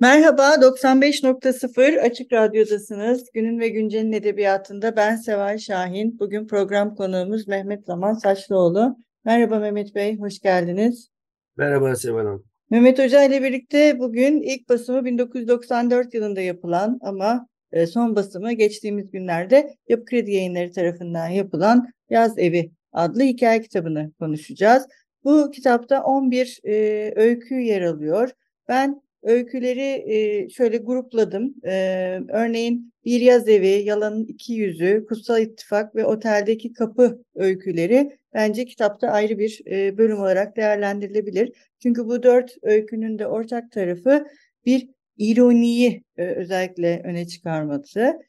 Merhaba, 95.0 Açık Radyo'dasınız. Günün ve Güncel'in edebiyatında ben Seval Şahin. Bugün program konuğumuz Mehmet Zaman Saçlıoğlu. Merhaba Mehmet Bey, hoş geldiniz. Merhaba Seval Hanım. Mehmet Hoca ile birlikte bugün ilk basımı 1994 yılında yapılan ama e, son basımı geçtiğimiz günlerde Yapı Kredi Yayınları tarafından yapılan Yaz Evi adlı hikaye kitabını konuşacağız. Bu kitapta 11 e, öykü yer alıyor. Ben öyküleri şöyle grupladım. Örneğin Bir Yaz Evi, Yalanın İki Yüzü, Kutsal İttifak ve Oteldeki Kapı öyküleri bence kitapta ayrı bir bölüm olarak değerlendirilebilir. Çünkü bu dört öykünün de ortak tarafı bir ironiyi e, özellikle öne çıkarması.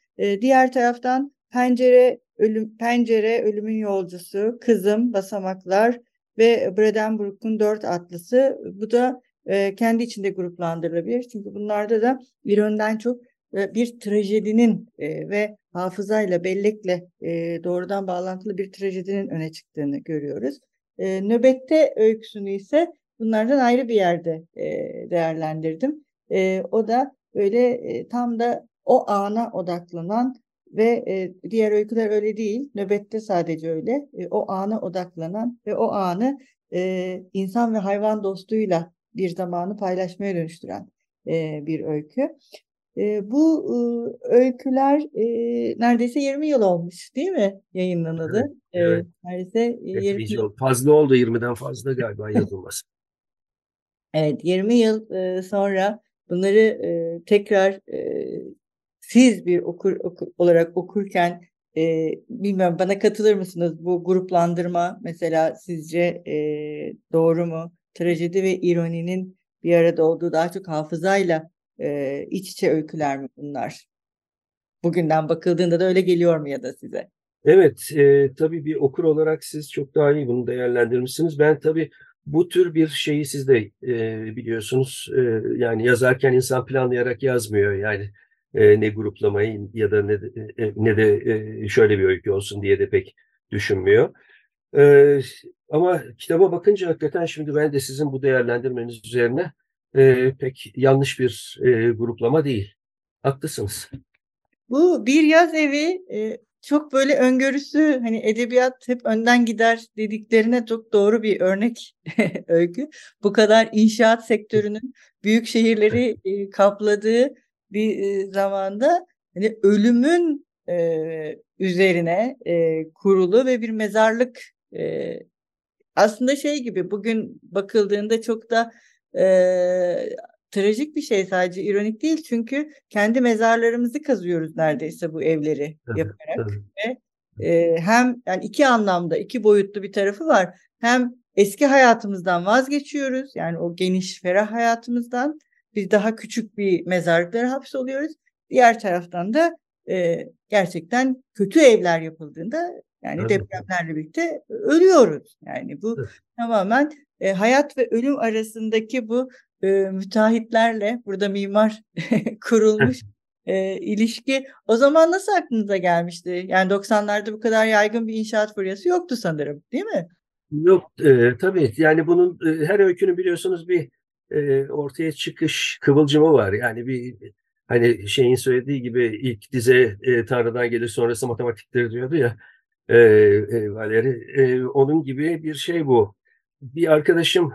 Diğer taraftan Pencere, ölüm, Pencere, Ölümün Yolcusu, Kızım, Basamaklar ve Bradenburg'un Dört Atlısı. Bu da e, kendi içinde gruplandırılabilir. Çünkü bunlarda da bir önden çok e, bir trajedinin e, ve hafızayla, bellekle doğrudan bağlantılı bir trajedinin öne çıktığını görüyoruz. Nöbette öyküsünü ise bunlardan ayrı bir yerde değerlendirdim. O da böyle tam da o ana odaklanan ve diğer öyküler öyle değil. Nöbette sadece öyle. O ana odaklanan ve o anı insan ve hayvan dostluğuyla bir zamanı paylaşmaya dönüştüren e, bir öykü. E, bu e, öyküler e, neredeyse 20 yıl olmuş değil mi yayınlanalı? Evet. evet. E, neredeyse 20 yıl. Fazla oldu 20'den fazla galiba yazılması. evet 20 yıl e, sonra bunları e, tekrar e, siz bir okur, okur olarak okurken e, bilmiyorum bana katılır mısınız bu gruplandırma mesela sizce e, doğru mu? Trajedi ve ironinin bir arada olduğu daha çok hafızayla e, iç içe öyküler mi bunlar? Bugünden bakıldığında da öyle geliyor mu ya da size? Evet, e, tabii bir okur olarak siz çok daha iyi bunu değerlendirmişsiniz. Ben tabii bu tür bir şeyi siz de e, biliyorsunuz. E, yani yazarken insan planlayarak yazmıyor. Yani e, ne gruplamayı ya da ne de, e, ne de e, şöyle bir öykü olsun diye de pek düşünmüyor. E, ama kitaba bakınca hakikaten şimdi ben de sizin bu değerlendirmeniz üzerine e, pek yanlış bir e, gruplama değil. Haklısınız. Bu bir yaz evi e, çok böyle öngörüsü hani edebiyat hep önden gider dediklerine çok doğru bir örnek öykü. Bu kadar inşaat sektörünün büyük şehirleri e, kapladığı bir e, zamanda hani ölümün e, üzerine e, kurulu ve bir mezarlık e, aslında şey gibi bugün bakıldığında çok da e, trajik bir şey sadece ironik değil. Çünkü kendi mezarlarımızı kazıyoruz neredeyse bu evleri evet, yaparak evet. ve e, hem yani iki anlamda iki boyutlu bir tarafı var. Hem eski hayatımızdan vazgeçiyoruz yani o geniş ferah hayatımızdan. Biz daha küçük bir mezarlıklara hapsoluyoruz. Diğer taraftan da e, gerçekten kötü evler yapıldığında yani evet. depremlerle birlikte ölüyoruz. Yani bu evet. tamamen e, hayat ve ölüm arasındaki bu e, müteahhitlerle burada mimar kurulmuş e, ilişki o zaman nasıl aklınıza gelmişti? Yani 90'larda bu kadar yaygın bir inşaat furyası yoktu sanırım değil mi? Yok e, tabii yani bunun e, her öykünün biliyorsunuz bir e, ortaya çıkış kıvılcımı var. Yani bir hani şeyin söylediği gibi ilk dize e, Tanrı'dan gelir sonrası matematiktir diyordu ya e, e, Valeri. E, onun gibi bir şey bu. Bir arkadaşım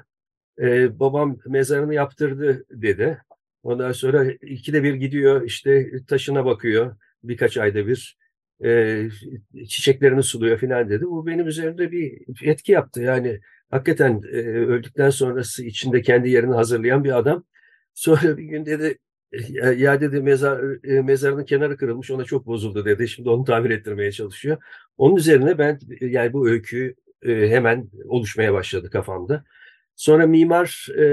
e, babam mezarını yaptırdı dedi. Ondan sonra ikide bir gidiyor işte taşına bakıyor birkaç ayda bir e, çiçeklerini suluyor filan dedi. Bu benim üzerimde bir etki yaptı. Yani hakikaten e, öldükten sonrası içinde kendi yerini hazırlayan bir adam. Sonra bir gün dedi ya dedi mezar e, mezarının kenarı kırılmış ona çok bozuldu dedi. Şimdi onu tamir ettirmeye çalışıyor. Onun üzerine ben yani bu öykü e, hemen oluşmaya başladı kafamda. Sonra mimar e,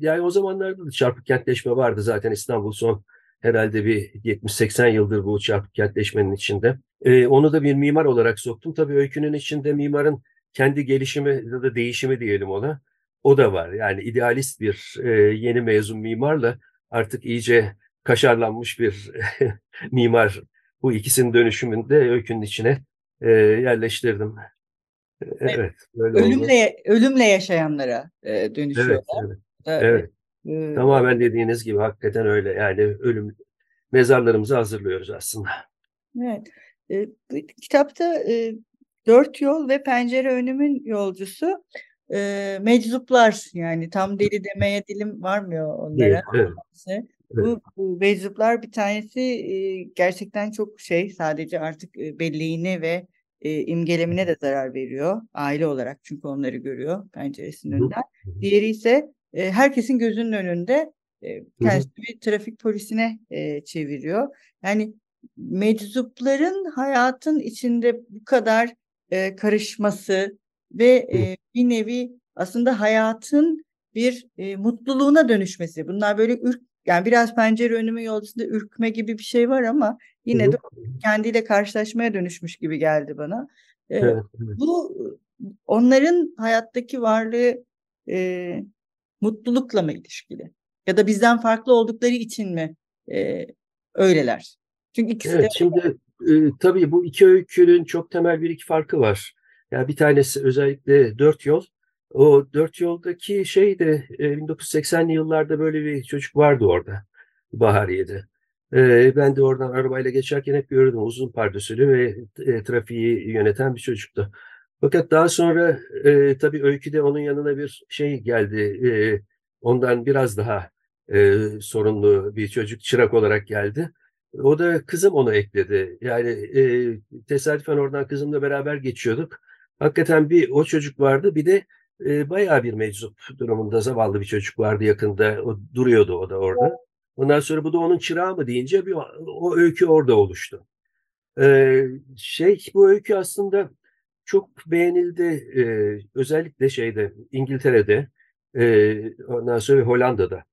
yani o zamanlarda da çarpık kentleşme vardı zaten İstanbul son herhalde bir 70-80 yıldır bu çarpık kentleşmenin içinde. E, onu da bir mimar olarak soktum. Tabii öykünün içinde mimarın kendi gelişimi ya da değişimi diyelim ona. O da var. Yani idealist bir yeni mezun mimarla artık iyice kaşarlanmış bir mimar bu ikisinin dönüşümünde öykünün içine e, yerleştirdim. Evet, böyle ölümle oldu. ölümle yaşayanlara e, dönüşüyorlar. Evet, evet. evet. Ee, Tamamen dediğiniz gibi hakikaten öyle. Yani ölüm mezarlarımızı hazırlıyoruz aslında. Evet. E, bu kitapta e, Dört Yol ve Pencere Önümün Yolcusu e, meczuplar yani tam deli demeye dilim varmıyor onlara. Evet, evet. Bu, bu meczuplar bir tanesi e, gerçekten çok şey sadece artık e, belleğine ve e, imgelemine de zarar veriyor aile olarak çünkü onları görüyor penceresinin önünden. Diğeri ise e, herkesin gözünün önünde e, kendisi bir trafik polisine e, çeviriyor. Yani meczupların hayatın içinde bu kadar e, karışması ve e, bir nevi aslında hayatın bir e, mutluluğuna dönüşmesi. Bunlar böyle ürk yani biraz pencere önümü yolcusunda ürkme gibi bir şey var ama yine de kendiyle karşılaşmaya dönüşmüş gibi geldi bana. Ee, evet, evet. Bu onların hayattaki varlığı e, mutlulukla mı ilişkili? Ya da bizden farklı oldukları için mi e, öyleler? Çünkü ikisi evet, de... Şimdi e, tabii bu iki öykünün çok temel bir iki farkı var. Yani bir tanesi özellikle dört yol. O dört yoldaki şey de e, 1980'li yıllarda böyle bir çocuk vardı orada. Bahariye'de. E, ben de oradan arabayla geçerken hep gördüm uzun pardösülü ve e, trafiği yöneten bir çocuktu. Fakat daha sonra e, tabii öyküde onun yanına bir şey geldi. E, ondan biraz daha e, sorunlu bir çocuk çırak olarak geldi. O da kızım onu ekledi. Yani e, tesadüfen oradan kızımla beraber geçiyorduk. Hakikaten bir o çocuk vardı bir de e, bayağı bir meczup durumunda zavallı bir çocuk vardı yakında. O duruyordu o da orada. Ondan sonra bu da onun çırağı mı deyince bir, o öykü orada oluştu. Ee, şey bu öykü aslında çok beğenildi. Ee, özellikle şeyde İngiltere'de e, ondan sonra Hollanda'da.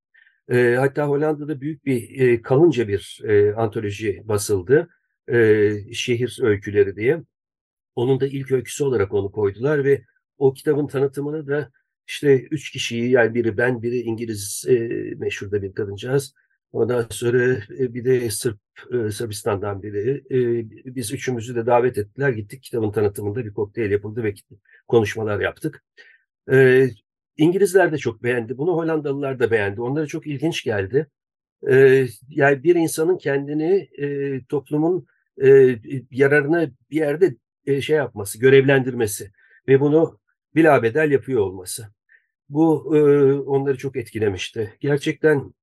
E, hatta Hollanda'da büyük bir e, kalınca bir e, antoloji basıldı. E, şehir öyküleri diye. Onun da ilk öyküsü olarak onu koydular ve o kitabın tanıtımını da işte üç kişiyi yani biri ben biri İngiliz e, meşhur da bir kadıncağız. Ondan sonra e, bir de Sırp e, Sırbistan'dan biri. E, biz üçümüzü de davet ettiler. Gittik kitabın tanıtımında bir kokteyl yapıldı ve konuşmalar yaptık. E, İngilizler de çok beğendi bunu. Hollandalılar da beğendi. Onlara çok ilginç geldi. Yani bir insanın kendini toplumun yararına bir yerde şey yapması, görevlendirmesi ve bunu bilabedel yapıyor olması. Bu e, onları çok etkilemişti. Gerçekten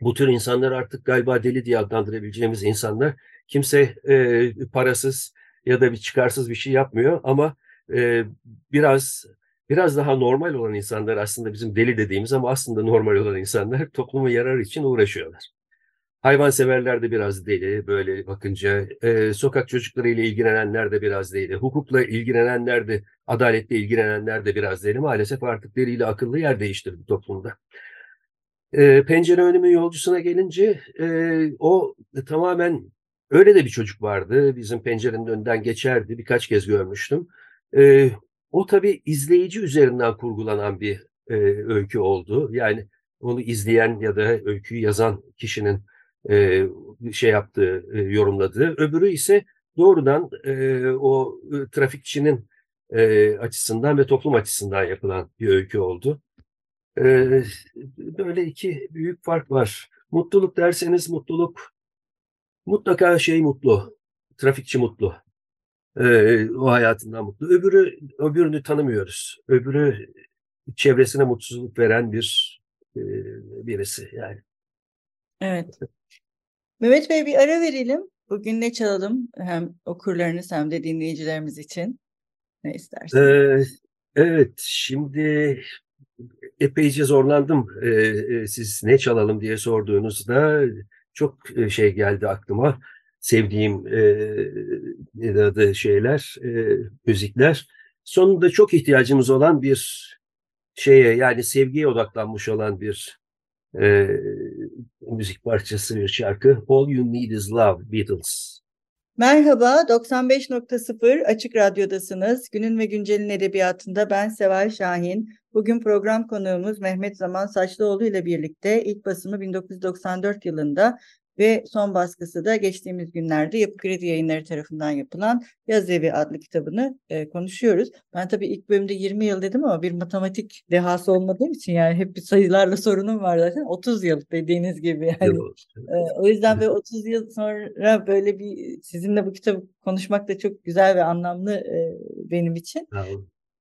bu tür insanlar artık galiba deli diye adlandırabileceğimiz insanlar. Kimse e, parasız ya da bir çıkarsız bir şey yapmıyor ama e, biraz biraz daha normal olan insanlar aslında bizim deli dediğimiz ama aslında normal olan insanlar toplumun yararı için uğraşıyorlar. Hayvanseverler de biraz deli böyle bakınca. E, sokak çocuklarıyla ilgilenenler de biraz deli. Hukukla ilgilenenler de, adaletle ilgilenenler de biraz deli. Maalesef artık deliyle akıllı yer değiştirdi toplumda. E, pencere önümün yolcusuna gelince e, o tamamen öyle de bir çocuk vardı. Bizim pencerenin önünden geçerdi. Birkaç kez görmüştüm. E, o tabii izleyici üzerinden kurgulanan bir e, öykü oldu. Yani onu izleyen ya da öyküyü yazan kişinin e, şey yaptığı, e, yorumladığı. Öbürü ise doğrudan e, o e, trafikçinin e, açısından ve toplum açısından yapılan bir öykü oldu. E, böyle iki büyük fark var. Mutluluk derseniz mutluluk mutlaka şey mutlu, trafikçi mutlu. E, o hayatından mutlu. Öbürü, öbürünü tanımıyoruz. Öbürü çevresine mutsuzluk veren bir e, birisi yani. Evet. Mehmet Bey bir ara verelim. Bugün ne çalalım hem okurlarınız hem de dinleyicilerimiz için? Ne istersiniz? Ee, evet, şimdi epeyce zorlandım. Ee, siz ne çalalım diye sorduğunuzda çok şey geldi aklıma. sevdiğim e, adı şeyler, e, müzikler. Sonunda çok ihtiyacımız olan bir şeye yani sevgiye odaklanmış olan bir e, müzik parçası, bir şarkı. All You Need Is Love, Beatles. Merhaba, 95.0 Açık Radyo'dasınız. Günün ve Güncel'in edebiyatında ben Seval Şahin. Bugün program konuğumuz Mehmet Zaman Saçlıoğlu ile birlikte ilk basımı 1994 yılında ve son baskısı da geçtiğimiz günlerde Yapı Kredi Yayınları tarafından yapılan Yaz Evi adlı kitabını e, konuşuyoruz. Ben tabii ilk bölümde 20 yıl dedim ama bir matematik dehası olmadığım için yani hep bir sayılarla sorunum var zaten. 30 yıl dediğiniz gibi yani. e, o yüzden ve 30 yıl sonra böyle bir sizinle bu kitabı konuşmak da çok güzel ve anlamlı e, benim için.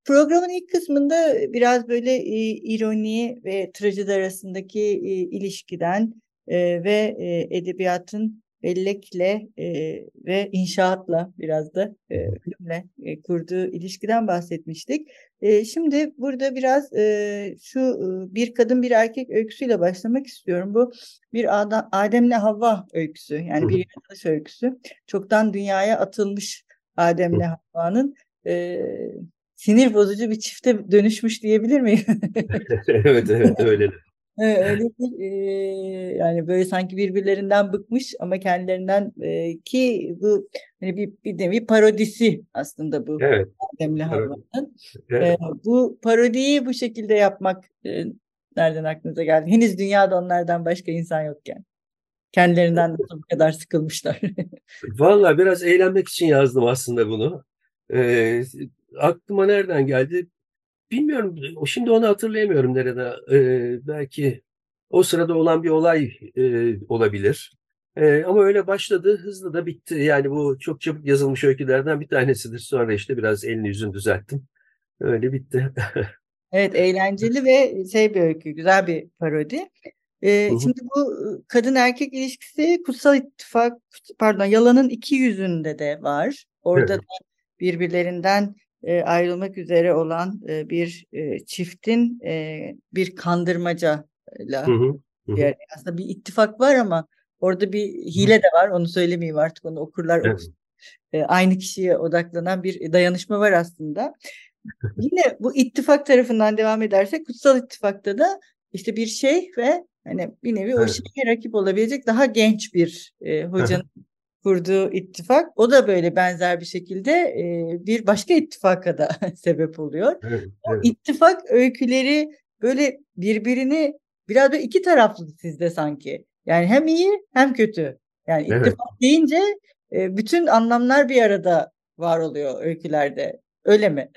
Programın ilk kısmında biraz böyle e, ironi ve trajedi arasındaki e, ilişkiden e, ve e, edebiyatın bellekle e, ve inşaatla biraz da e, ölümle e, kurduğu ilişkiden bahsetmiştik. E, şimdi burada biraz e, şu e, bir kadın bir erkek öyküsüyle başlamak istiyorum. Bu bir Adem, Adem'le Havva öyküsü yani bir yaratılış öyküsü. Çoktan dünyaya atılmış Adem'le Havva'nın e, sinir bozucu bir çifte dönüşmüş diyebilir miyim? evet evet öyle. Evet, öyle bir e, yani böyle sanki birbirlerinden bıkmış ama kendilerinden e, ki bu hani bir bir nevi parodisi aslında bu evet. Havva'nın. Evet. E, bu parodiyi bu şekilde yapmak e, nereden aklınıza geldi? Henüz dünyada onlardan başka insan yokken. Kendilerinden bu kadar sıkılmışlar? Vallahi biraz eğlenmek için yazdım aslında bunu. E, aklıma nereden geldi? Bilmiyorum. Şimdi onu hatırlayamıyorum nerede. Ee, belki o sırada olan bir olay e, olabilir. E, ama öyle başladı, hızlı da bitti. Yani bu çok çabuk yazılmış öykülerden bir tanesidir. Sonra işte biraz elini yüzünü düzelttim. Öyle bitti. evet, eğlenceli ve şey bir öykü, güzel bir parodi. Ee, şimdi bu kadın erkek ilişkisi kutsal ittifak, pardon yalanın iki yüzünde de var. Orada evet. da birbirlerinden e, ayrılmak üzere olan e, bir e, çiftin e, bir kandırmacayla hı hı, hı. Yani aslında bir ittifak var ama orada bir hile de var. Onu söylemeyeyim artık onu okurlar. Evet. E, aynı kişiye odaklanan bir dayanışma var aslında. Yine bu ittifak tarafından devam edersek kutsal ittifakta da işte bir şey ve hani bir nevi evet. o şeye rakip olabilecek daha genç bir e, hocanın kurduğu ittifak o da böyle benzer bir şekilde e, bir başka ittifaka da sebep oluyor. Evet, evet. İttifak öyküleri böyle birbirini biraz da iki taraflı sizde sanki. Yani hem iyi hem kötü. Yani evet. ittifak deyince e, bütün anlamlar bir arada var oluyor öykülerde. Öyle mi?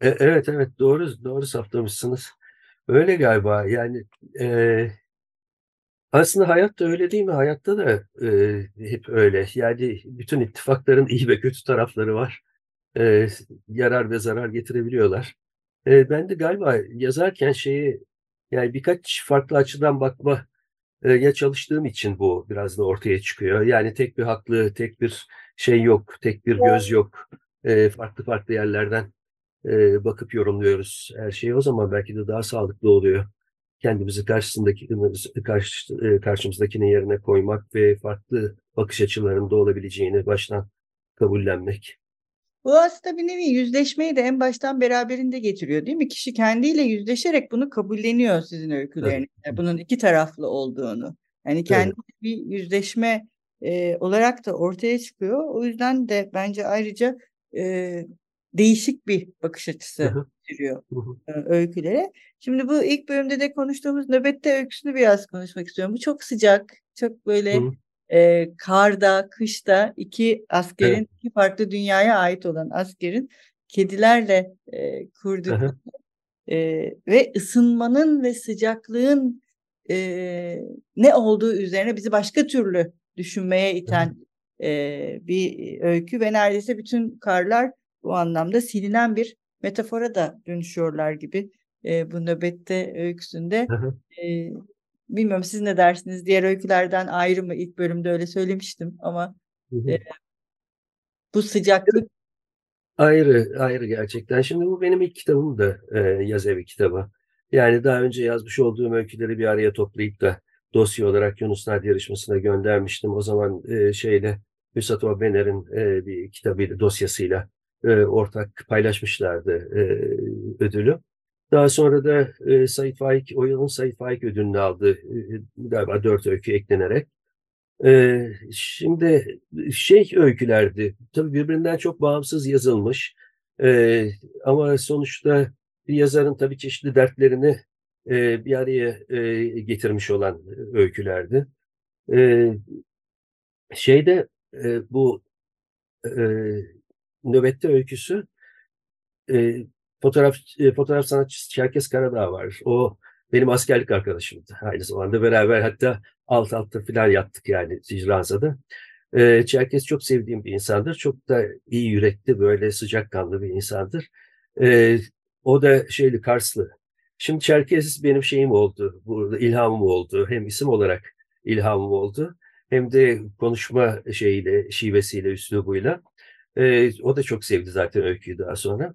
E, evet evet doğru doğru saptamışsınız. Öyle galiba yani e, aslında hayat da öyle değil mi? Hayatta da e, hep öyle. Yani bütün ittifakların iyi ve kötü tarafları var. E, yarar ve zarar getirebiliyorlar. E, ben de galiba yazarken şeyi yani birkaç farklı açıdan bakma e, ya çalıştığım için bu biraz da ortaya çıkıyor. Yani tek bir haklı, tek bir şey yok, tek bir göz yok. E, farklı farklı yerlerden e, bakıp yorumluyoruz her şeyi. O zaman belki de daha sağlıklı oluyor kendimizi karşısındaki karşı, e, karşımızdakinin yerine koymak ve farklı bakış açılarında olabileceğini baştan kabullenmek. Bu aslında bir nevi yüzleşmeyi de en baştan beraberinde getiriyor değil mi? Kişi kendiyle yüzleşerek bunu kabulleniyor sizin öykülerinizde. Evet. Bunun iki taraflı olduğunu. Yani kendi evet. bir yüzleşme e, olarak da ortaya çıkıyor. O yüzden de bence ayrıca e, değişik bir bakış açısı getiriyor öykülere. Şimdi bu ilk bölümde de konuştuğumuz nöbette öyküsünü biraz konuşmak istiyorum. Bu çok sıcak, çok böyle e, karda, kışta iki askerin, evet. iki farklı dünyaya ait olan askerin kedilerle e, kurduğu e, ve ısınmanın ve sıcaklığın e, ne olduğu üzerine bizi başka türlü düşünmeye iten e, bir öykü ve neredeyse bütün karlar bu anlamda silinen bir metafora da dönüşüyorlar gibi e, bu nöbette öyküsünde. e, bilmiyorum siz ne dersiniz? Diğer öykülerden ayrı mı? İlk bölümde öyle söylemiştim ama e, bu sıcaklık Ayrı, ayrı gerçekten. Şimdi bu benim ilk kitabım da e, yaz evi kitabı. Yani daha önce yazmış olduğum öyküleri bir araya toplayıp da dosya olarak Yunus Nadi yarışmasına göndermiştim. O zaman e, şeyle Hüsat Obener'in e, bir kitabı dosyasıyla e, ortak paylaşmışlardı e, ödülü. Daha sonra da e, Sait Faik, o yılın Sait Faik ödülünü aldı. E, galiba dört öykü eklenerek. E, şimdi şey öykülerdi. Tabii birbirinden çok bağımsız yazılmış. E, ama sonuçta bir yazarın tabii çeşitli dertlerini e, bir araya e, getirmiş olan öykülerdi. E, şeyde e, bu e, nöbette öyküsü e, fotoğraf e, fotoğraf sanatçısı Çerkes Karadağ var. O benim askerlik arkadaşımdı. Aynı zamanda beraber hatta alt altta falan yattık yani Ranza'da. E, Çerkes çok sevdiğim bir insandır. Çok da iyi yürekli, böyle sıcakkanlı bir insandır. E, o da şeyli Karslı. Şimdi Çerkes benim şeyim oldu. Burada ilhamım oldu. Hem isim olarak ilhamım oldu. Hem de konuşma şeyiyle, şivesiyle, üslubuyla. E, o da çok sevdi zaten öyküyü daha sonra.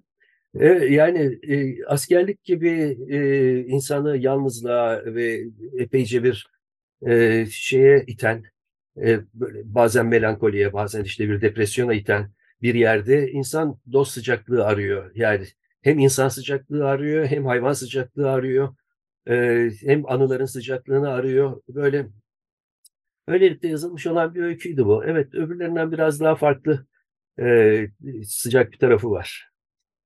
E, yani e, askerlik gibi e, insanı yalnızlığa ve epeyce bir e, şeye iten, e, böyle bazen melankoliye, bazen işte bir depresyona iten bir yerde insan dost sıcaklığı arıyor. Yani hem insan sıcaklığı arıyor, hem hayvan sıcaklığı arıyor, e, hem anıların sıcaklığını arıyor. Böyle öylelikle yazılmış olan bir öyküydü bu. Evet, öbürlerinden biraz daha farklı e, sıcak bir tarafı var.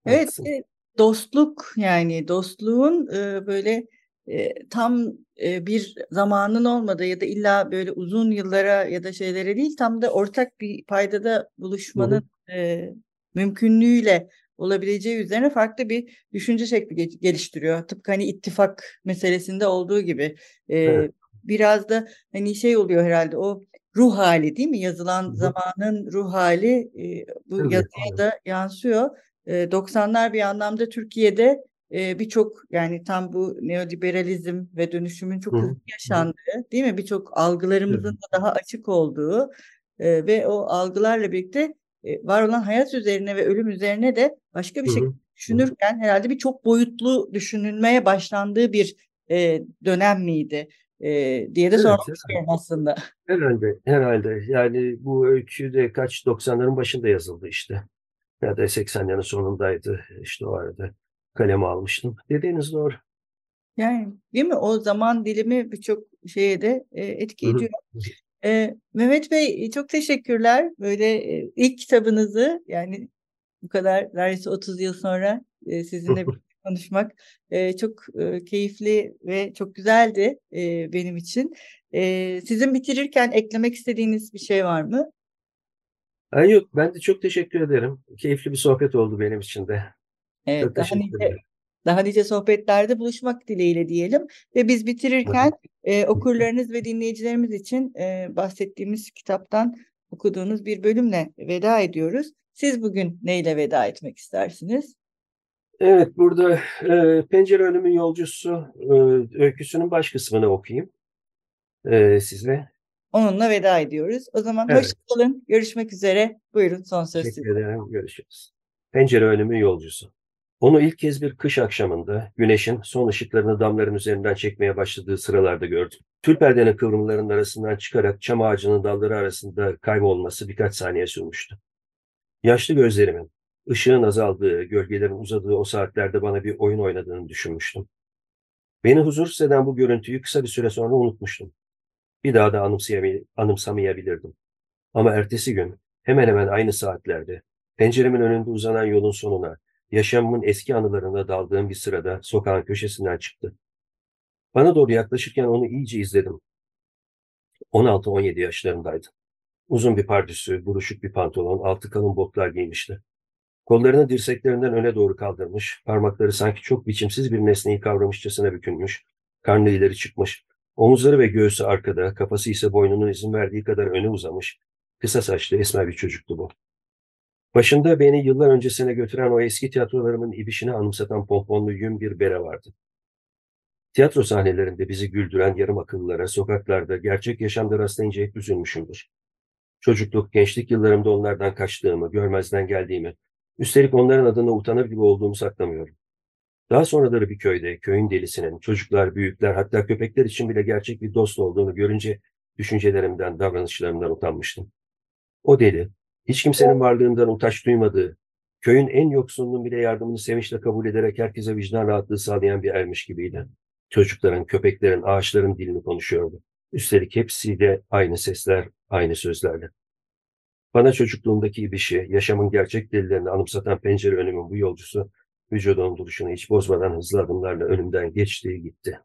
Evet, e, dostluk yani dostluğun e, böyle e, tam e, bir zamanın olmadığı ya da illa böyle uzun yıllara ya da şeylere değil tam da ortak bir paydada buluşmanın e, mümkünlüğüyle olabileceği üzerine farklı bir düşünce şekli geliştiriyor. Tıpkı hani ittifak meselesinde olduğu gibi. E, evet. Biraz da hani şey oluyor herhalde o ruh hali değil mi? Yazılan zamanın ruh hali e, bu evet, yazıya evet. da yansıyor. E, 90'lar bir anlamda Türkiye'de e, birçok yani tam bu neoliberalizm ve dönüşümün çok hızlı yaşandığı değil mi? Birçok algılarımızın da daha açık olduğu e, ve o algılarla birlikte e, var olan hayat üzerine ve ölüm üzerine de başka bir şekilde düşünürken herhalde bir çok boyutlu düşünülmeye başlandığı bir e, dönem miydi? E, diye de evet, istiyorum aslında. Herhalde, herhalde. Yani bu öykü de kaç 90'ların başında yazıldı işte. Ya da 80'lerin sonundaydı işte o arada kaleme almıştım. Dediğiniz doğru. Yani değil mi? O zaman dilimi birçok şeye de e, etki ediyor. E, Mehmet Bey çok teşekkürler. Böyle e, ilk kitabınızı yani bu kadar neredeyse 30 yıl sonra e, sizinle konuşmak e, çok e, keyifli ve çok güzeldi e, benim için. E, sizin bitirirken eklemek istediğiniz bir şey var mı? Ay yok, ben de çok teşekkür ederim. Keyifli bir sohbet oldu benim için de. Evet, çok daha nice, daha nice sohbetlerde buluşmak dileğiyle diyelim. Ve biz bitirirken e, okurlarınız ve dinleyicilerimiz için e, bahsettiğimiz kitaptan okuduğunuz bir bölümle veda ediyoruz. Siz bugün neyle veda etmek istersiniz? Evet, burada e, Pencere Önümün Yolcusu e, öyküsünün baş kısmını okuyayım e, size. Onunla veda ediyoruz. O zaman evet. hoşçakalın. Görüşmek üzere. Buyurun son söz Teşekkür ederim. Görüşürüz. Pencere Önümün Yolcusu. Onu ilk kez bir kış akşamında güneşin son ışıklarını damların üzerinden çekmeye başladığı sıralarda gördüm. Tül perdenin kıvrımlarının arasından çıkarak çam ağacının dalları arasında kaybolması birkaç saniye sürmüştü. Yaşlı gözlerimin, ışığın azaldığı, gölgelerin uzadığı o saatlerde bana bir oyun oynadığını düşünmüştüm. Beni huzursuz eden bu görüntüyü kısa bir süre sonra unutmuştum. Bir daha da anımsamayabilirdim. Ama ertesi gün hemen hemen aynı saatlerde penceremin önünde uzanan yolun sonuna, yaşamımın eski anılarına daldığım bir sırada sokağın köşesinden çıktı. Bana doğru yaklaşırken onu iyice izledim. 16-17 yaşlarındaydı. Uzun bir pardüsü, buruşuk bir pantolon, altı kalın botlar giymişti. Kollarını dirseklerinden öne doğru kaldırmış, parmakları sanki çok biçimsiz bir nesneyi kavramışçasına bükülmüş, karnı ileri çıkmış, omuzları ve göğsü arkada, kafası ise boynunun izin verdiği kadar öne uzamış, kısa saçlı esmer bir çocuktu bu. Başında beni yıllar öncesine götüren o eski tiyatrolarımın ibişini anımsatan pomponlu yün bir bere vardı. Tiyatro sahnelerinde bizi güldüren yarım akıllılara, sokaklarda, gerçek yaşamda rastlayınca hep üzülmüşümdür. Çocukluk, gençlik yıllarımda onlardan kaçtığımı, görmezden geldiğimi, üstelik onların adına utanır gibi olduğumu saklamıyorum. Daha sonraları bir köyde, köyün delisinin, çocuklar, büyükler, hatta köpekler için bile gerçek bir dost olduğunu görünce düşüncelerimden, davranışlarımdan utanmıştım. O deli, hiç kimsenin varlığından utaş duymadığı, köyün en yoksulunun bile yardımını sevinçle kabul ederek herkese vicdan rahatlığı sağlayan bir ermiş gibiydi. Çocukların, köpeklerin, ağaçların dilini konuşuyordu. Üstelik hepsiyle aynı sesler, aynı sözlerle. Bana çocukluğumdaki ibişi, yaşamın gerçek delilerini anımsatan pencere önümün bu yolcusu, vücudunun duruşunu hiç bozmadan hızlı adımlarla önümden geçti gitti.